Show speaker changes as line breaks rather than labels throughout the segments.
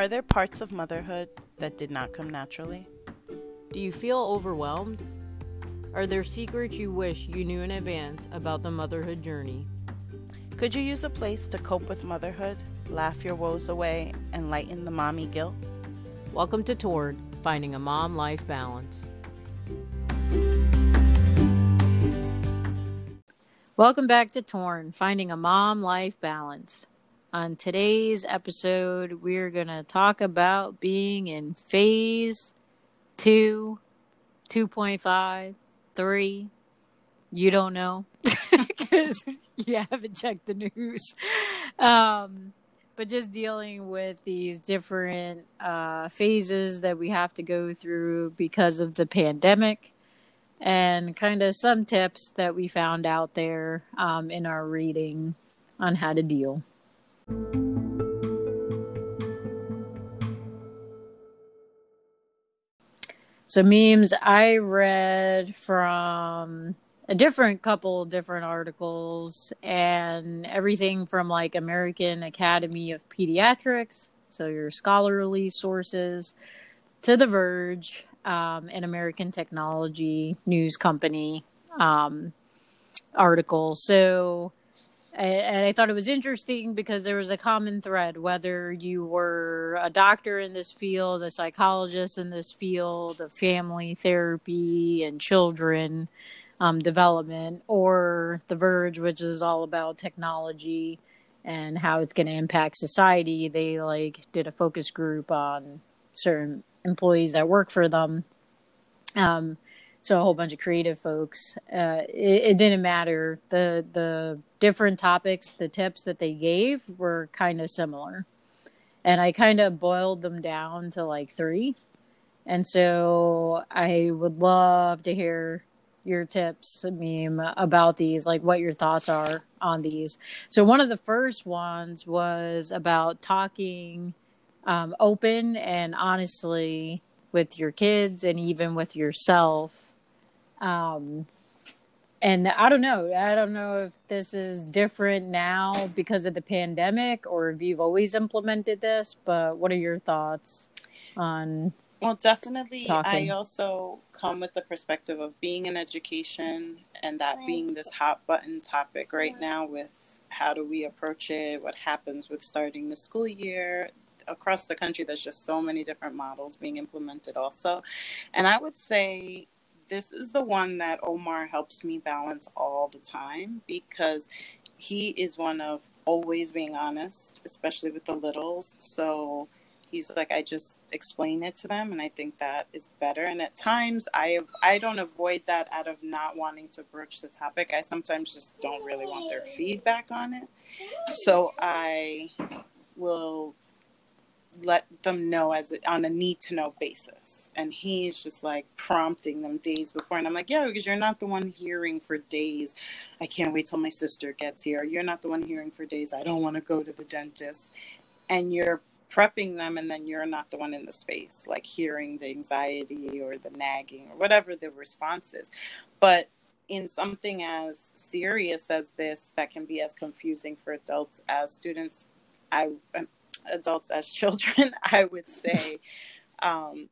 Are there parts of motherhood that did not come naturally?
Do you feel overwhelmed? Are there secrets you wish you knew in advance about the motherhood journey?
Could you use a place to cope with motherhood, laugh your woes away, and lighten the mommy guilt?
Welcome to Torn, Finding a Mom Life Balance. Welcome back to Torn, Finding a Mom Life Balance. On today's episode, we're going to talk about being in phase two, 2.5, 3. You don't know because you haven't checked the news. Um, but just dealing with these different uh, phases that we have to go through because of the pandemic and kind of some tips that we found out there um, in our reading on how to deal. So, memes I read from a different couple different articles and everything from like American Academy of Pediatrics, so your scholarly sources, to The Verge, um, an American technology news company um, article. So, and I thought it was interesting because there was a common thread whether you were a doctor in this field, a psychologist in this field of family therapy and children um, development, or The Verge, which is all about technology and how it's going to impact society. They like did a focus group on certain employees that work for them. Um, so a whole bunch of creative folks. Uh, it, it, didn't matter. the The different topics, the tips that they gave were kind of similar, and I kind of boiled them down to like three. And so I would love to hear your tips, meme, about these, like what your thoughts are on these. So one of the first ones was about talking um, open and honestly with your kids and even with yourself. Um, and I don't know. I don't know if this is different now because of the pandemic or if you've always implemented this, but what are your thoughts on
well, definitely. Talking. I also come with the perspective of being in education and that being this hot button topic right now with how do we approach it, what happens with starting the school year. Across the country, there's just so many different models being implemented, also. And I would say this is the one that Omar helps me balance all the time because he is one of always being honest, especially with the littles. So, he's like i just explain it to them and i think that is better. And at times i i don't avoid that out of not wanting to broach the topic. I sometimes just don't really want their feedback on it. So i will let them know as a, on a need to know basis. And he's just like prompting them days before. And i'm like yeah because you're not the one hearing for days. I can't wait till my sister gets here. You're not the one hearing for days. I don't want to go to the dentist. And you're prepping them and then you're not the one in the space like hearing the anxiety or the nagging or whatever the response is. But in something as serious as this that can be as confusing for adults as students i adults as children i would say um,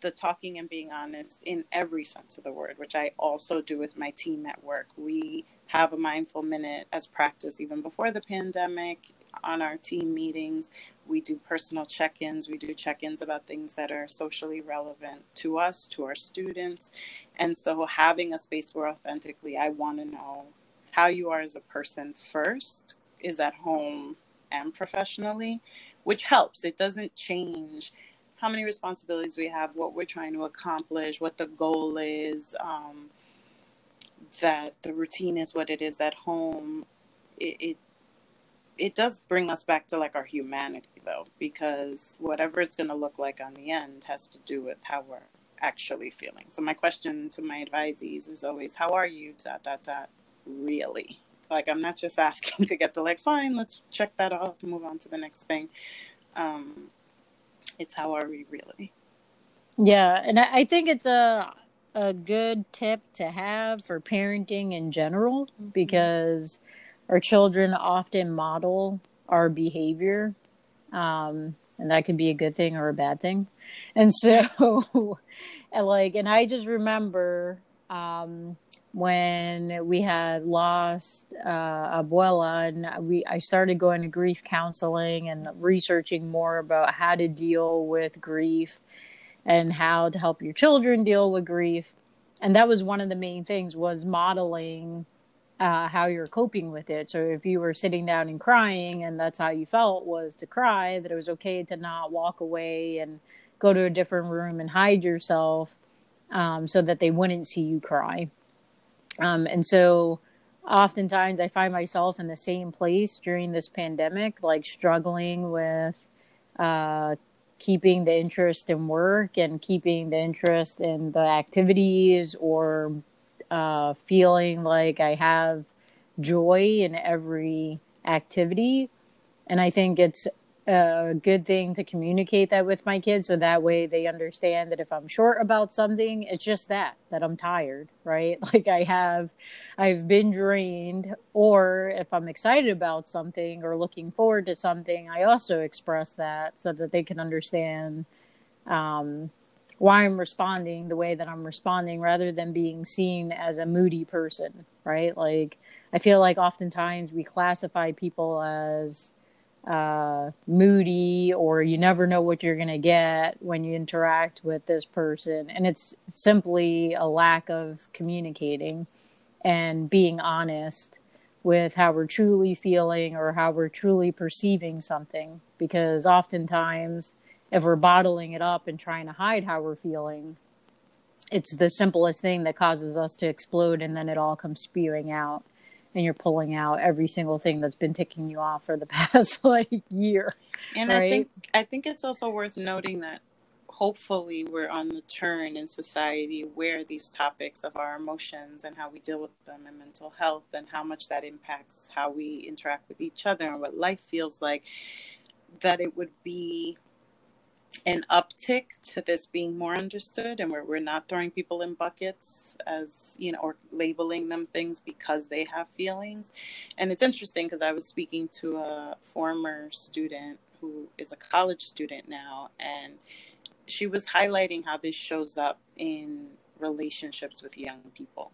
the talking and being honest in every sense of the word which i also do with my team at work we have a mindful minute as practice even before the pandemic on our team meetings. We do personal check ins. We do check ins about things that are socially relevant to us, to our students. And so, having a space where authentically I want to know how you are as a person first is at home and professionally, which helps. It doesn't change how many responsibilities we have, what we're trying to accomplish, what the goal is, um, that the routine is what it is at home. It, it it does bring us back to like our humanity though because whatever it's going to look like on the end has to do with how we're actually feeling so my question to my advisees is always how are you dot dot dot really like i'm not just asking to get the like fine let's check that off move on to the next thing um it's how are we really
yeah and i think it's a a good tip to have for parenting in general mm-hmm. because our children often model our behavior. Um, and that could be a good thing or a bad thing. And so, and like, and I just remember um, when we had lost uh, Abuela, and we I started going to grief counseling and researching more about how to deal with grief and how to help your children deal with grief. And that was one of the main things was modeling uh, how you're coping with it. So if you were sitting down and crying, and that's how you felt was to cry, that it was okay to not walk away and go to a different room and hide yourself, um, so that they wouldn't see you cry. Um, and so, oftentimes, I find myself in the same place during this pandemic, like struggling with uh, keeping the interest in work and keeping the interest in the activities or uh, feeling like I have joy in every activity. And I think it's a good thing to communicate that with my kids so that way they understand that if I'm short about something, it's just that, that I'm tired, right? Like I have, I've been drained, or if I'm excited about something or looking forward to something, I also express that so that they can understand um, why I'm responding the way that I'm responding rather than being seen as a moody person, right? Like, I feel like oftentimes we classify people as uh, moody or you never know what you're going to get when you interact with this person. And it's simply a lack of communicating and being honest with how we're truly feeling or how we're truly perceiving something. Because oftentimes, if we're bottling it up and trying to hide how we're feeling, it's the simplest thing that causes us to explode and then it all comes spewing out and you're pulling out every single thing that's been ticking you off for the past like year.
And right? I think I think it's also worth noting that hopefully we're on the turn in society where these topics of our emotions and how we deal with them and mental health and how much that impacts how we interact with each other and what life feels like that it would be an uptick to this being more understood and where we're not throwing people in buckets as you know or labeling them things because they have feelings. And it's interesting because i was speaking to a former student who is a college student now and she was highlighting how this shows up in relationships with young people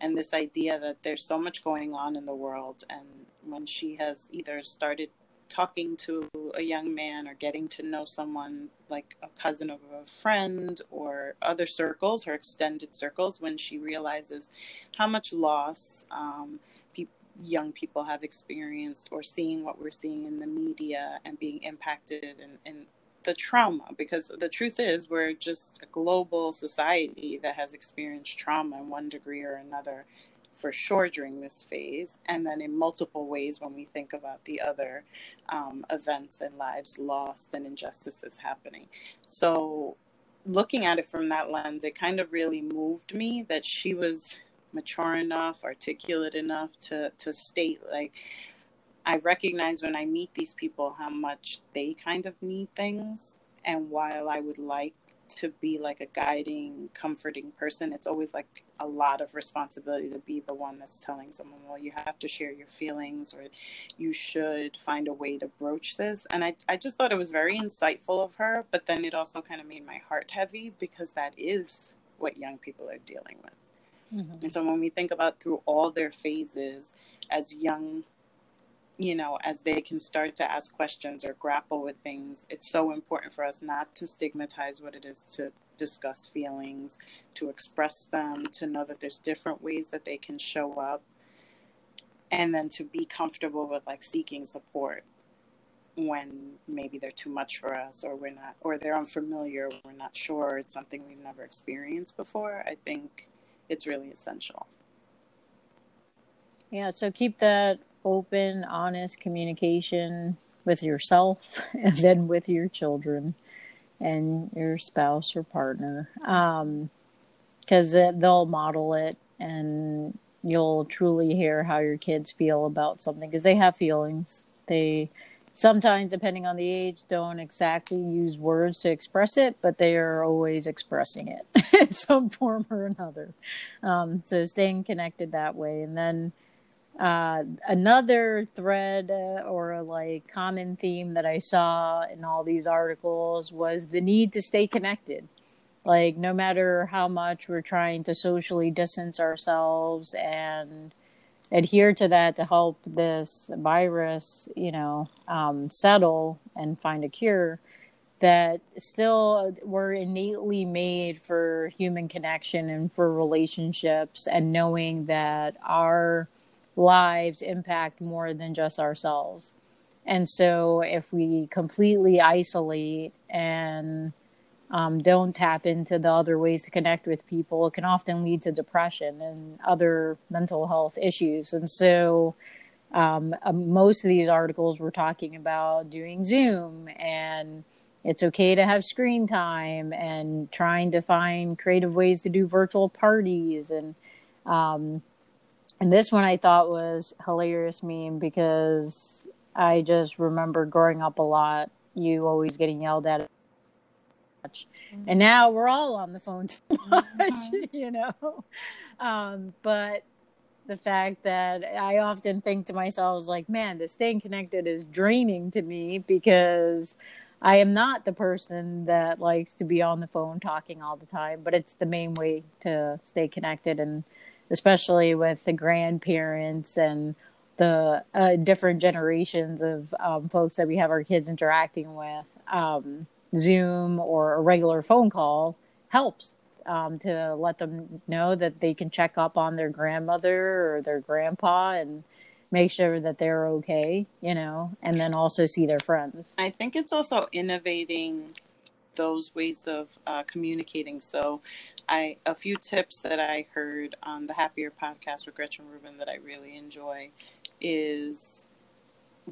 and this idea that there's so much going on in the world and when she has either started talking to a young man or getting to know someone like a cousin of a friend or other circles or extended circles when she realizes how much loss um, pe- young people have experienced or seeing what we're seeing in the media and being impacted and, and the trauma. Because the truth is we're just a global society that has experienced trauma in one degree or another for sure during this phase, and then in multiple ways when we think about the other um, events and lives lost and injustices happening. So, looking at it from that lens, it kind of really moved me that she was mature enough, articulate enough to to state like. I recognize when I meet these people how much they kind of need things. And while I would like to be like a guiding, comforting person, it's always like a lot of responsibility to be the one that's telling someone, well, you have to share your feelings or you should find a way to broach this. And I, I just thought it was very insightful of her, but then it also kind of made my heart heavy because that is what young people are dealing with. Mm-hmm. And so when we think about through all their phases as young you know, as they can start to ask questions or grapple with things, it's so important for us not to stigmatize what it is to discuss feelings, to express them, to know that there's different ways that they can show up, and then to be comfortable with like seeking support when maybe they're too much for us or we're not or they're unfamiliar we're not sure it's something we've never experienced before. I think it's really essential.
Yeah so keep that open, honest communication with yourself and then with your children and your spouse or partner. Because um, they'll model it and you'll truly hear how your kids feel about something because they have feelings. They sometimes, depending on the age, don't exactly use words to express it, but they are always expressing it in some form or another. Um, so staying connected that way. And then uh, another thread uh, or a like common theme that I saw in all these articles was the need to stay connected. Like no matter how much we're trying to socially distance ourselves and adhere to that to help this virus, you know, um, settle and find a cure, that still we're innately made for human connection and for relationships and knowing that our lives impact more than just ourselves. And so if we completely isolate and um, don't tap into the other ways to connect with people, it can often lead to depression and other mental health issues. And so, um, uh, most of these articles were talking about doing Zoom and it's okay to have screen time and trying to find creative ways to do virtual parties and um, and this one I thought was hilarious meme because I just remember growing up a lot, you always getting yelled at Mm-hmm. And now we're all on the phone too much, mm-hmm. you know. Um, but the fact that I often think to myself, like, man, the staying connected is draining to me because I am not the person that likes to be on the phone talking all the time, but it's the main way to stay connected. And especially with the grandparents and the uh, different generations of um, folks that we have our kids interacting with. Um, Zoom or a regular phone call helps um, to let them know that they can check up on their grandmother or their grandpa and make sure that they're okay, you know, and then also see their friends.
I think it's also innovating those ways of uh, communicating. So, I a few tips that I heard on the Happier podcast with Gretchen Rubin that I really enjoy is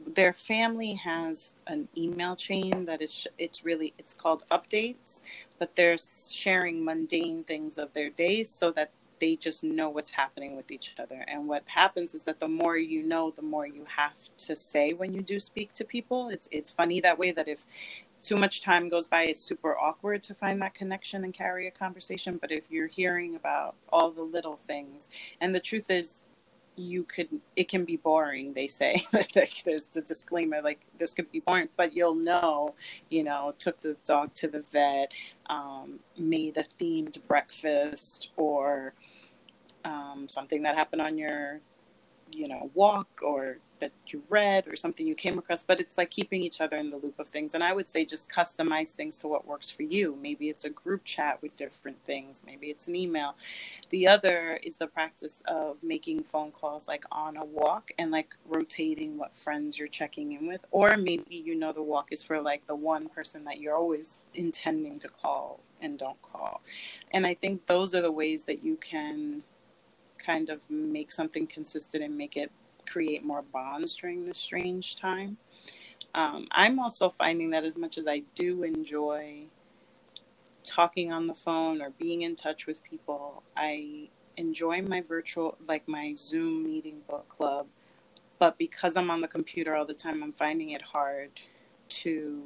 their family has an email chain that is it's really it's called updates but they're sharing mundane things of their days so that they just know what's happening with each other and what happens is that the more you know the more you have to say when you do speak to people it's it's funny that way that if too much time goes by it's super awkward to find that connection and carry a conversation. But if you're hearing about all the little things and the truth is you could it can be boring they say. There's the disclaimer like this could be boring but you'll know you know took the dog to the vet um, made a themed breakfast or um, something that happened on your you know walk or that you read or something you came across, but it's like keeping each other in the loop of things. And I would say just customize things to what works for you. Maybe it's a group chat with different things, maybe it's an email. The other is the practice of making phone calls like on a walk and like rotating what friends you're checking in with. Or maybe you know the walk is for like the one person that you're always intending to call and don't call. And I think those are the ways that you can kind of make something consistent and make it create more bonds during this strange time. Um, I'm also finding that as much as I do enjoy talking on the phone or being in touch with people, I enjoy my virtual, like my Zoom meeting book club. But because I'm on the computer all the time, I'm finding it hard to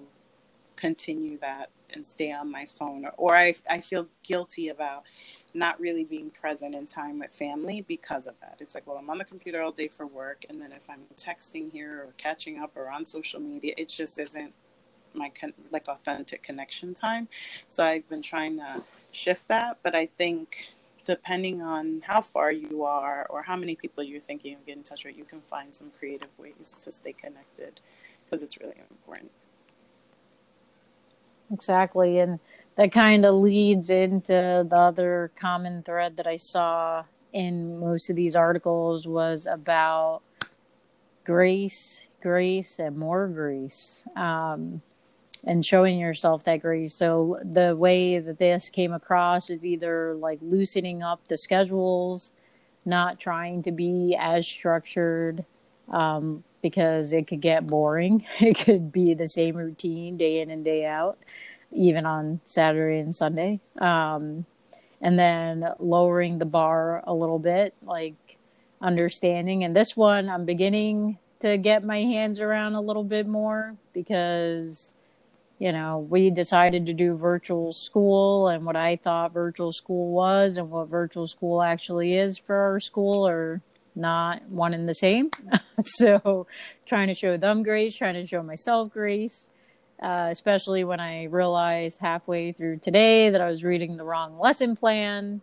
continue that and stay on my phone. Or, or I, I feel guilty about not really being present in time with family because of that. It's like, well, I'm on the computer all day for work, and then if I'm texting here or catching up or on social media, it just isn't my con- like authentic connection time. So I've been trying to shift that, but I think depending on how far you are or how many people you're thinking of getting in touch with, you can find some creative ways to stay connected because it's really important.
Exactly, and that kind of leads into the other common thread that I saw in most of these articles was about grace, grace, and more grace, um, and showing yourself that grace. So the way that this came across is either like loosening up the schedules, not trying to be as structured. Um, because it could get boring. It could be the same routine day in and day out even on Saturday and Sunday. Um, and then lowering the bar a little bit, like understanding. And this one, I'm beginning to get my hands around a little bit more because, you know, we decided to do virtual school and what I thought virtual school was and what virtual school actually is for our school are not one and the same. so, trying to show them grace, trying to show myself grace, uh, especially when I realized halfway through today that I was reading the wrong lesson plan.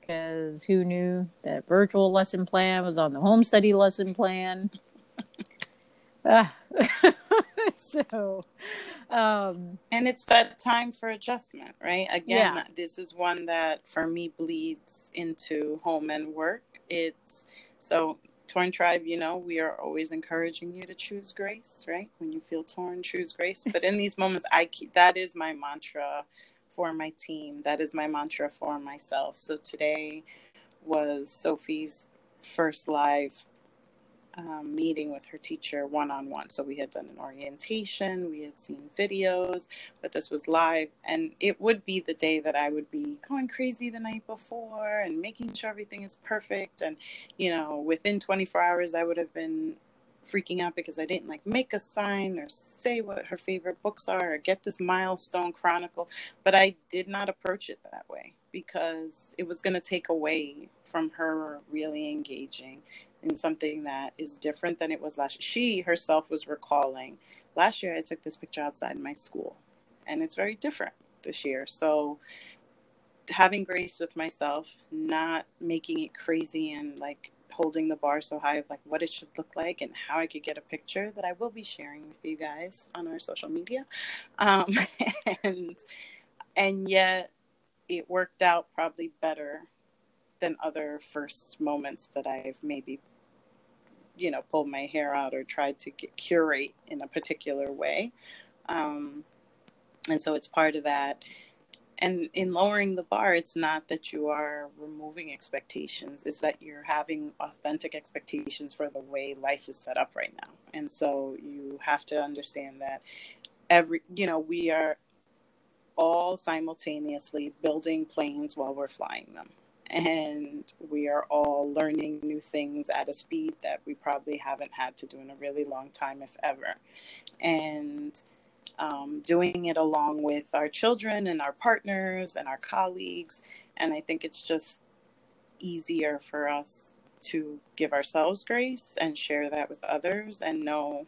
Because who knew that virtual lesson plan was on the home study lesson plan? uh, so, um,
and it's that time for adjustment, right? Again, yeah. this is one that for me bleeds into home and work. It's so Torn Tribe, you know, we are always encouraging you to choose grace, right? When you feel torn, choose grace. But in these moments, I keep, that is my mantra for my team. That is my mantra for myself. So today was Sophie's first live um, meeting with her teacher one on one. So we had done an orientation, we had seen videos, but this was live. And it would be the day that I would be going crazy the night before and making sure everything is perfect. And, you know, within 24 hours, I would have been freaking out because I didn't like make a sign or say what her favorite books are or get this milestone chronicle. But I did not approach it that way because it was going to take away from her really engaging in something that is different than it was last year. She herself was recalling last year I took this picture outside my school and it's very different this year. So having grace with myself, not making it crazy and like holding the bar so high of like what it should look like and how I could get a picture that I will be sharing with you guys on our social media. Um, and and yet it worked out probably better than other first moments that I've maybe you know pulled my hair out or tried to get, curate in a particular way. Um, and so it's part of that. And in lowering the bar it's not that you are removing expectations it's that you're having authentic expectations for the way life is set up right now. And so you have to understand that every you know we are all simultaneously building planes while we're flying them and we are all learning new things at a speed that we probably haven't had to do in a really long time, if ever. And um, doing it along with our children and our partners and our colleagues. And I think it's just easier for us to give ourselves grace and share that with others and know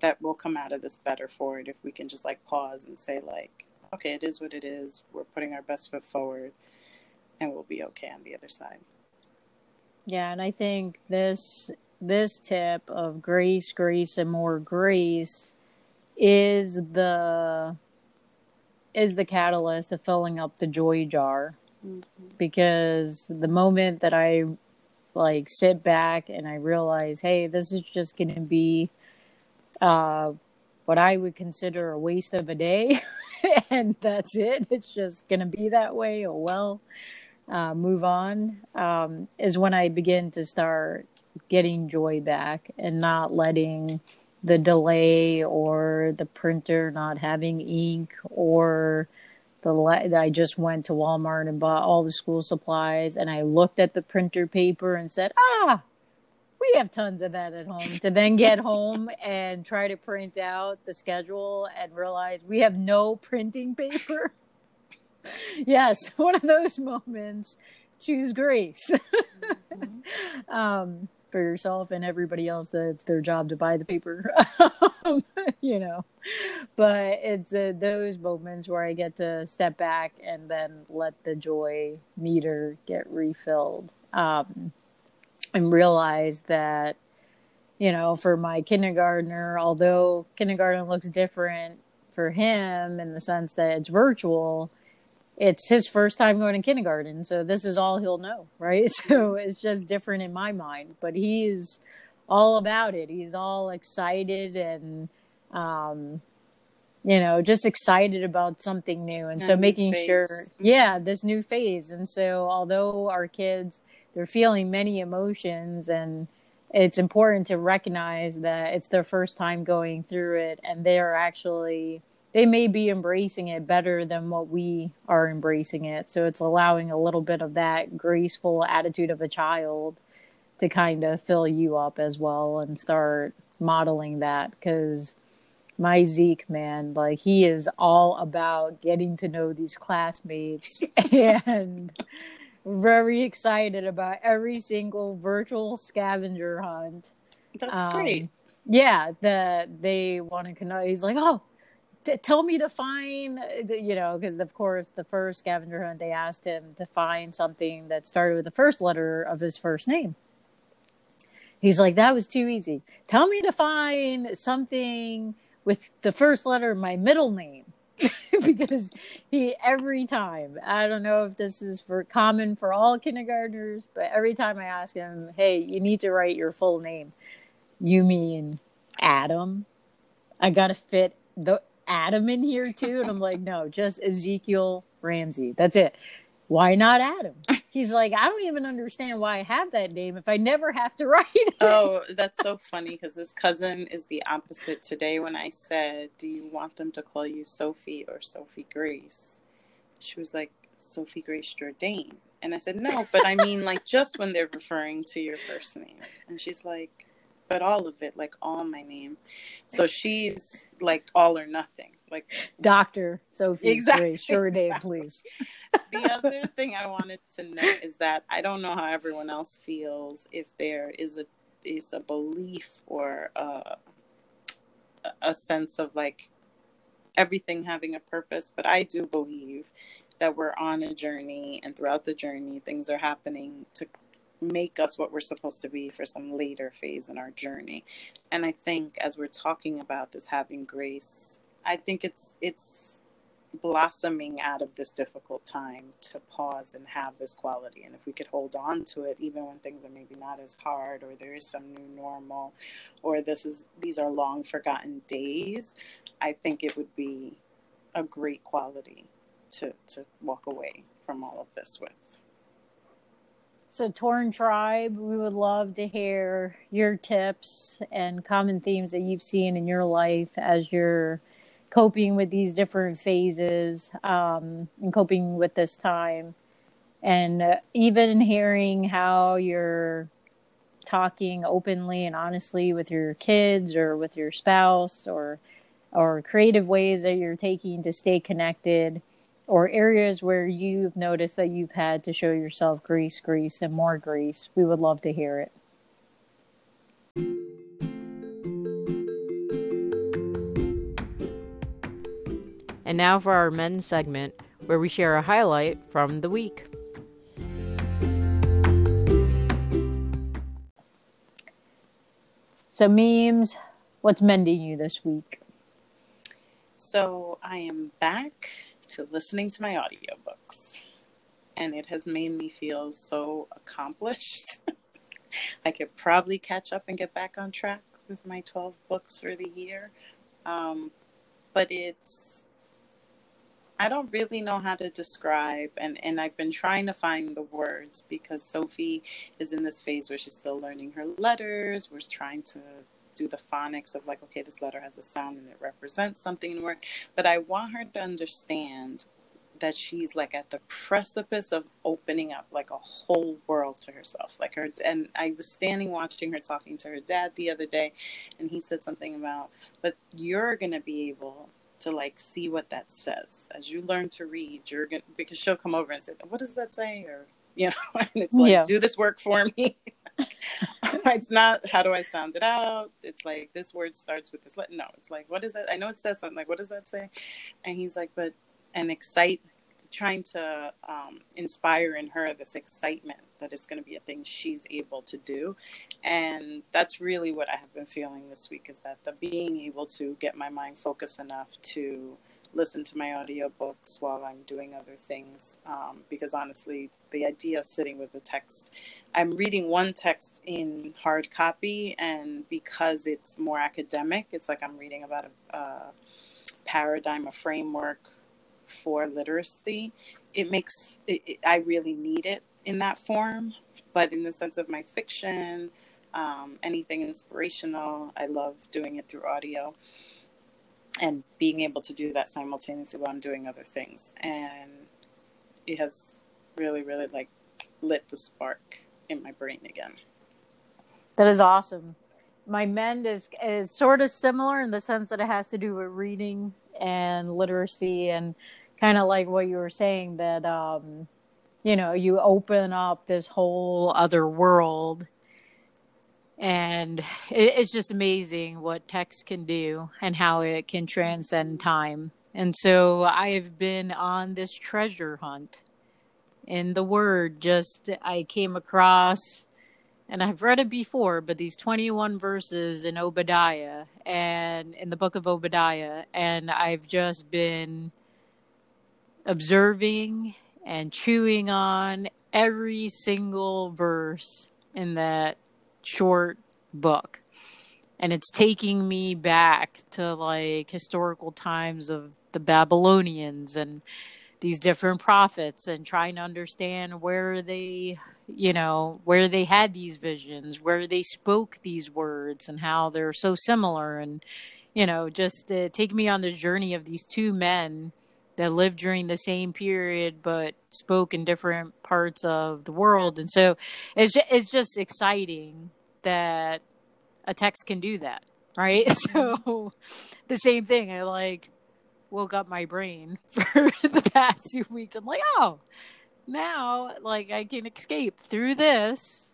that we'll come out of this better for it if we can just like pause and say like okay it is what it is we're putting our best foot forward and we'll be okay on the other side.
Yeah, and I think this this tip of grace, grace, and more grace is the is the catalyst of filling up the joy jar. Mm-hmm. Because the moment that I like sit back and I realize, hey, this is just going to be uh, what I would consider a waste of a day, and that's it. It's just going to be that way. Oh well uh, move on um, is when I begin to start getting joy back and not letting the delay or the printer not having ink or the I just went to Walmart and bought all the school supplies and I looked at the printer paper and said, "Ah, we have tons of that at home." to then get home and try to print out the schedule and realize we have no printing paper yes, one of those moments. Choose grace mm-hmm. um, for yourself and everybody else that it's their job to buy the paper. you know, but it's uh, those moments where I get to step back and then let the joy meter get refilled um, and realize that you know, for my kindergartner, although kindergarten looks different for him in the sense that it's virtual, it's his first time going to kindergarten, so this is all he'll know, right? So it's just different in my mind, but he's all about it. He's all excited and um you know, just excited about something new. And so making sure yeah, this new phase. And so although our kids they're feeling many emotions and it's important to recognize that it's their first time going through it and they're actually they may be embracing it better than what we are embracing it. So it's allowing a little bit of that graceful attitude of a child to kind of fill you up as well and start modeling that because my Zeke man, like he is all about getting to know these classmates and very excited about every single virtual scavenger hunt.
That's um, great.
Yeah, that they want to connect. He's like, oh, tell me to find, uh, you know, because of course the first scavenger hunt they asked him to find something that started with the first letter of his first name. He's like, that was too easy. Tell me to find something with the first letter of my middle name. because he every time I don't know if this is for common for all kindergartners, but every time I ask him, "Hey, you need to write your full name," you mean Adam? I gotta fit the Adam in here too, and I'm like, no, just Ezekiel Ramsey. That's it why not Adam? He's like, I don't even understand why I have that name if I never have to write it.
Oh, that's so funny because his cousin is the opposite today. When I said, Do you want them to call you Sophie or Sophie Grace? She was like, Sophie Grace Jourdain. And I said, No, but I mean, like, just when they're referring to your first name. And she's like, But all of it, like, all my name. So she's like, all or nothing like
Doctor Sophie exactly, Grace Jourdain, exactly. please.
the other thing I wanted to note is that I don't know how everyone else feels if there is a is a belief or uh, a, a sense of like everything having a purpose, but I do believe that we're on a journey and throughout the journey things are happening to make us what we're supposed to be for some later phase in our journey. And I think as we're talking about this having grace I think it's it's blossoming out of this difficult time to pause and have this quality. And if we could hold on to it, even when things are maybe not as hard, or there is some new normal, or this is these are long forgotten days, I think it would be a great quality to to walk away from all of this with.
So, Torn Tribe, we would love to hear your tips and common themes that you've seen in your life as you're coping with these different phases um, and coping with this time. And uh, even hearing how you're talking openly and honestly with your kids or with your spouse or or creative ways that you're taking to stay connected or areas where you've noticed that you've had to show yourself grease, grease, and more grease. we would love to hear it. And now for our mends segment, where we share a highlight from the week. So, memes, what's mending you this week?
So, I am back to listening to my audiobooks, and it has made me feel so accomplished. I could probably catch up and get back on track with my 12 books for the year. Um, but it's I don't really know how to describe, and, and I've been trying to find the words because Sophie is in this phase where she's still learning her letters. We're trying to do the phonics of like, okay, this letter has a sound and it represents something in work. But I want her to understand that she's like at the precipice of opening up like a whole world to herself. Like her and i was standing watching her talking to her dad the other day and he said something about but you're to be able to like see what that says. As you learn to read you're gonna because she'll come over and say what does that say? or you know and it's like yeah. do this work for me it's not how do i sound it out? It's like this word starts with this let no it's like what is that? I know it says something like what does that say? And he's like but and excite trying to um, inspire in her this excitement that it's going to be a thing she's able to do. And that's really what i have been feeling this week is that the being able to get my mind focused enough to listen to my audiobooks while i'm doing other things um, because honestly the idea of sitting with the text i'm reading one text in hard copy and because it's more academic it's like i'm reading about a, a paradigm a framework for literacy. It makes it, it, i really need it in that form, but in the sense of my fiction, um, anything inspirational, I love doing it through audio and being able to do that simultaneously while I'm doing other things. And it has really, really like lit the spark in my brain again.
That is awesome. My mend is is sort of similar in the sense that it has to do with reading and literacy and kind of like what you were saying that um, you know, you open up this whole other world. And it, it's just amazing what text can do and how it can transcend time. And so I have been on this treasure hunt in the word. Just I came across, and I've read it before, but these 21 verses in Obadiah and in the book of Obadiah, and I've just been observing and chewing on every single verse in that short book. And it's taking me back to like historical times of the Babylonians and these different prophets and trying to understand where they you know where they had these visions where they spoke these words and how they're so similar and you know just uh, take me on the journey of these two men that lived during the same period but spoke in different parts of the world and so it's it's just exciting that a text can do that right? So the same thing i like woke up my brain for the past two weeks. I'm like oh now like i can escape through this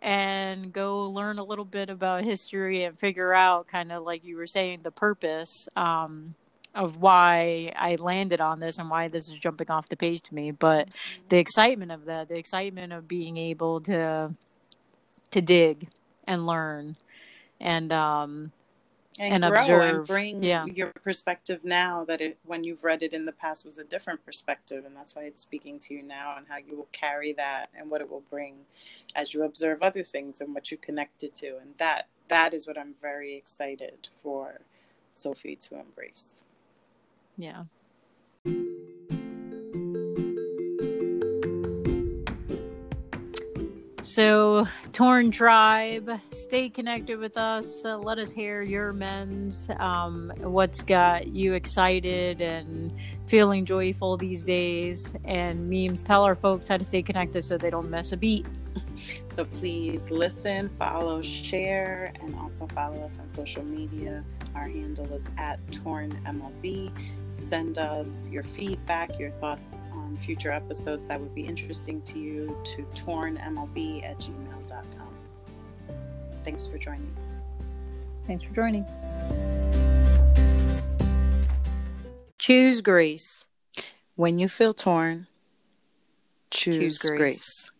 and go learn a little bit about history and figure out kind of like you were saying the purpose um, of why I landed on this and why this is jumping off the page to me. But the excitement of that, the excitement of being able to to dig and learn and um
and, and grow observe. and bring yeah. your perspective now that it when you've read it in the past was a different perspective and that's why it's speaking to you now and how you will carry that and what it will bring as you observe other things and what you connected to and that that is what i'm very excited for sophie to embrace
yeah. So, Torn Tribe, stay connected with us. Uh, let us hear your mends, um, what's got you excited and feeling joyful these days. And memes, tell our folks how to stay connected so they don't miss a beat.
So, please listen, follow, share, and also follow us on social media. Our handle is at Torn MLB send us your feedback, your thoughts on future episodes that would be interesting to you to tornmlb at gmail.com. Thanks for joining.
Thanks for joining. Choose grace.
When you feel torn, choose, choose grace. grace.